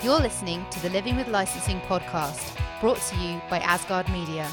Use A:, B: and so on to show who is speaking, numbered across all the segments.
A: You're listening to the Living with Licensing podcast, brought to you by Asgard Media.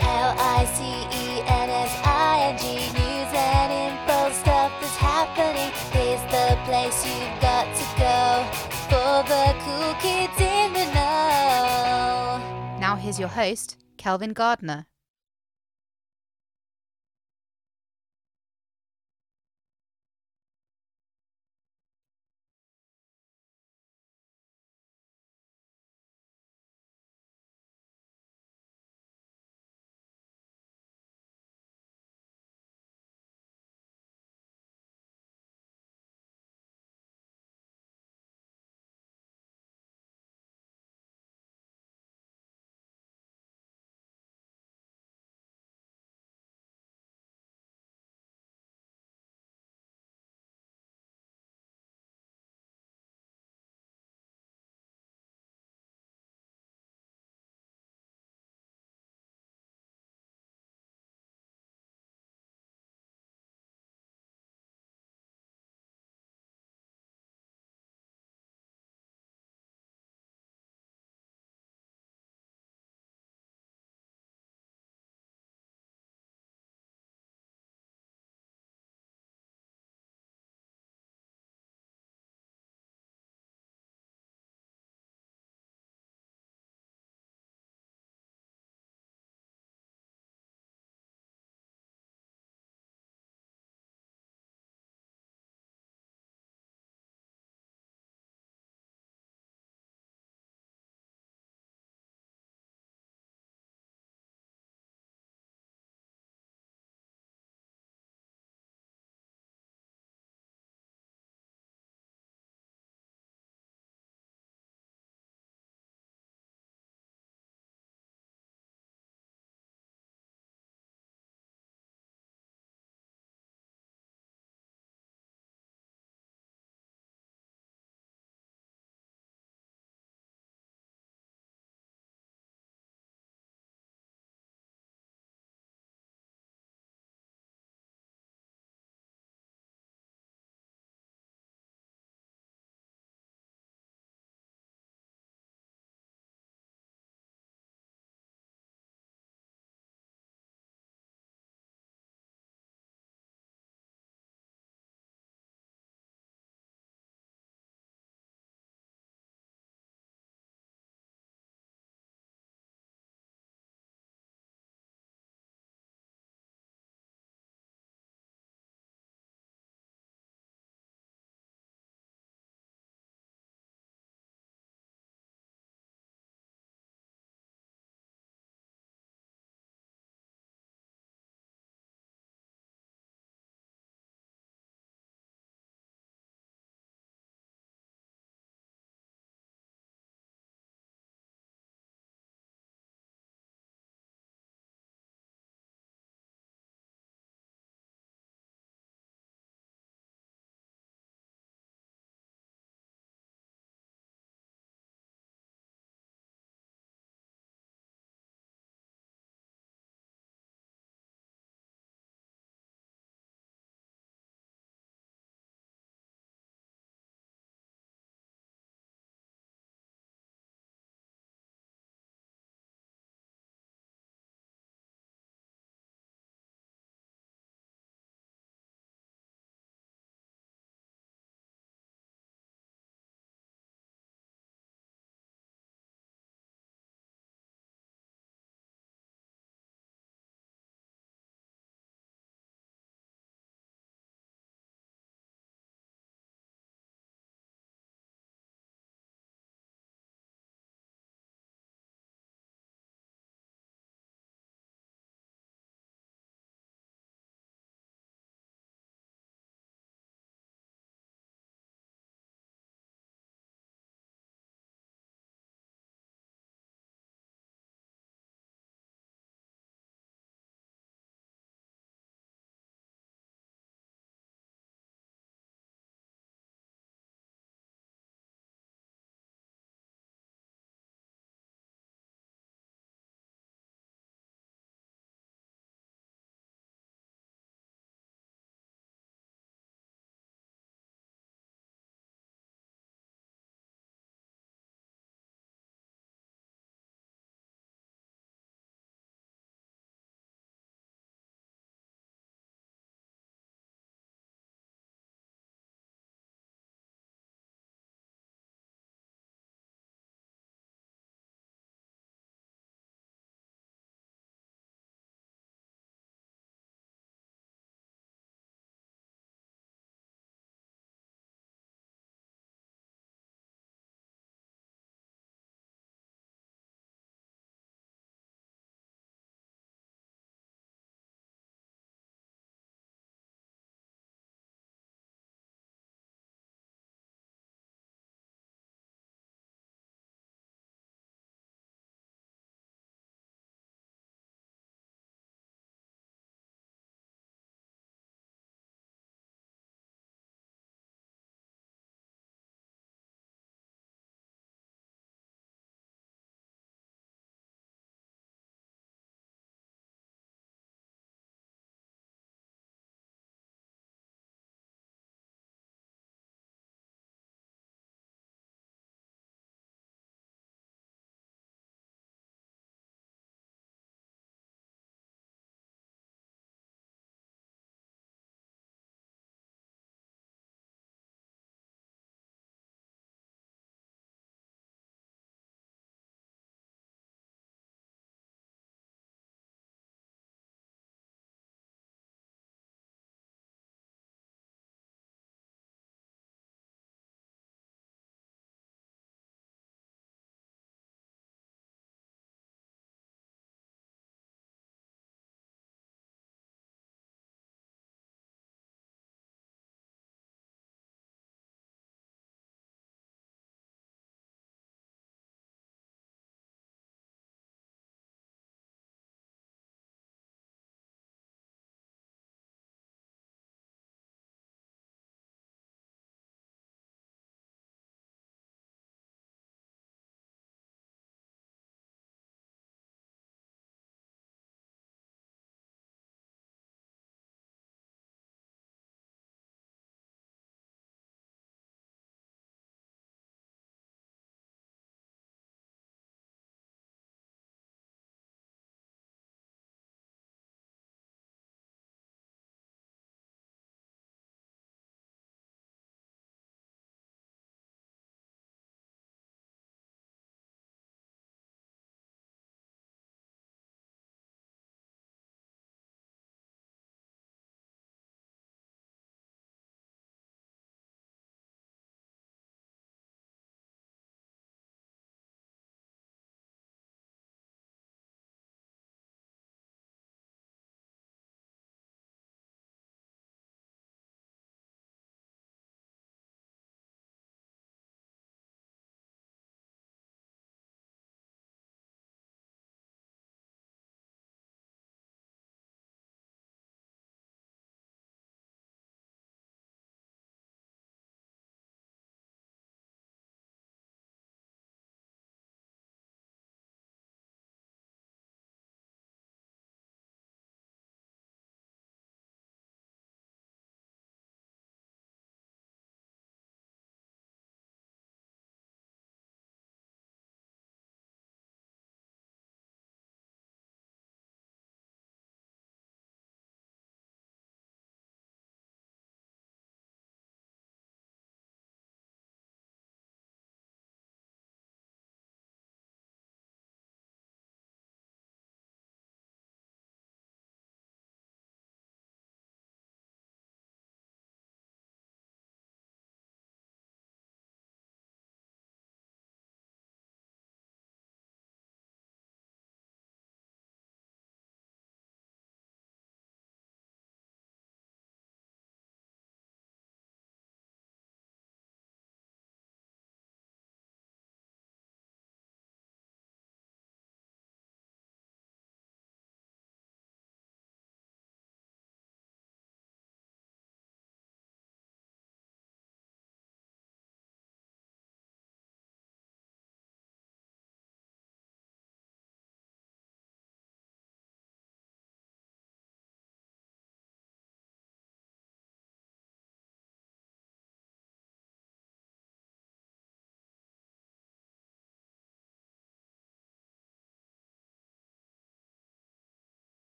B: L I C E N S I N G news and info stuff that's happening. Here's the place you've got to go for the cool kids in the know.
A: Now, here's your host, Kelvin Gardner.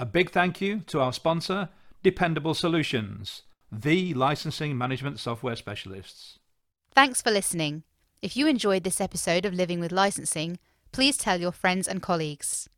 C: A big thank you to our sponsor, Dependable Solutions, the licensing management software specialists.
A: Thanks for listening. If you enjoyed this episode of Living with Licensing, please tell your friends and colleagues.